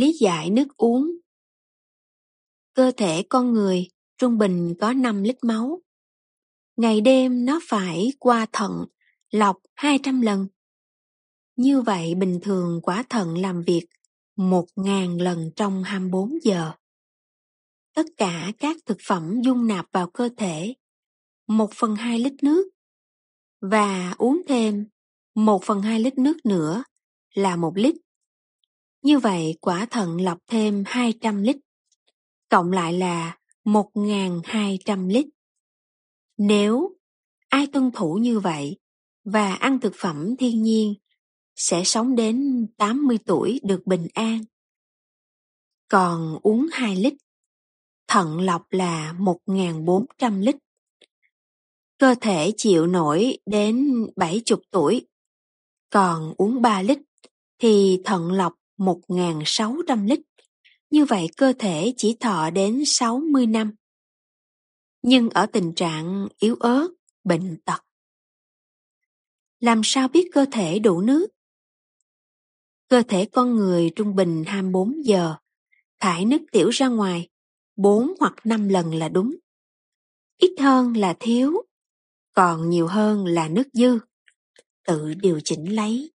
Lý giải nước uống Cơ thể con người trung bình có 5 lít máu. Ngày đêm nó phải qua thận, lọc 200 lần. Như vậy bình thường quả thận làm việc 1.000 lần trong 24 giờ. Tất cả các thực phẩm dung nạp vào cơ thể 1 phần 2 lít nước và uống thêm 1 phần 2 lít nước nữa là 1 lít. Như vậy quả thận lọc thêm 200 lít, cộng lại là 1.200 lít. Nếu ai tuân thủ như vậy và ăn thực phẩm thiên nhiên sẽ sống đến 80 tuổi được bình an. Còn uống 2 lít, thận lọc là 1.400 lít. Cơ thể chịu nổi đến 70 tuổi. Còn uống 3 lít thì thận lọc 1.600 lít. Như vậy cơ thể chỉ thọ đến 60 năm. Nhưng ở tình trạng yếu ớt, bệnh tật. Làm sao biết cơ thể đủ nước? Cơ thể con người trung bình 24 giờ, thải nước tiểu ra ngoài 4 hoặc 5 lần là đúng. Ít hơn là thiếu, còn nhiều hơn là nước dư. Tự điều chỉnh lấy.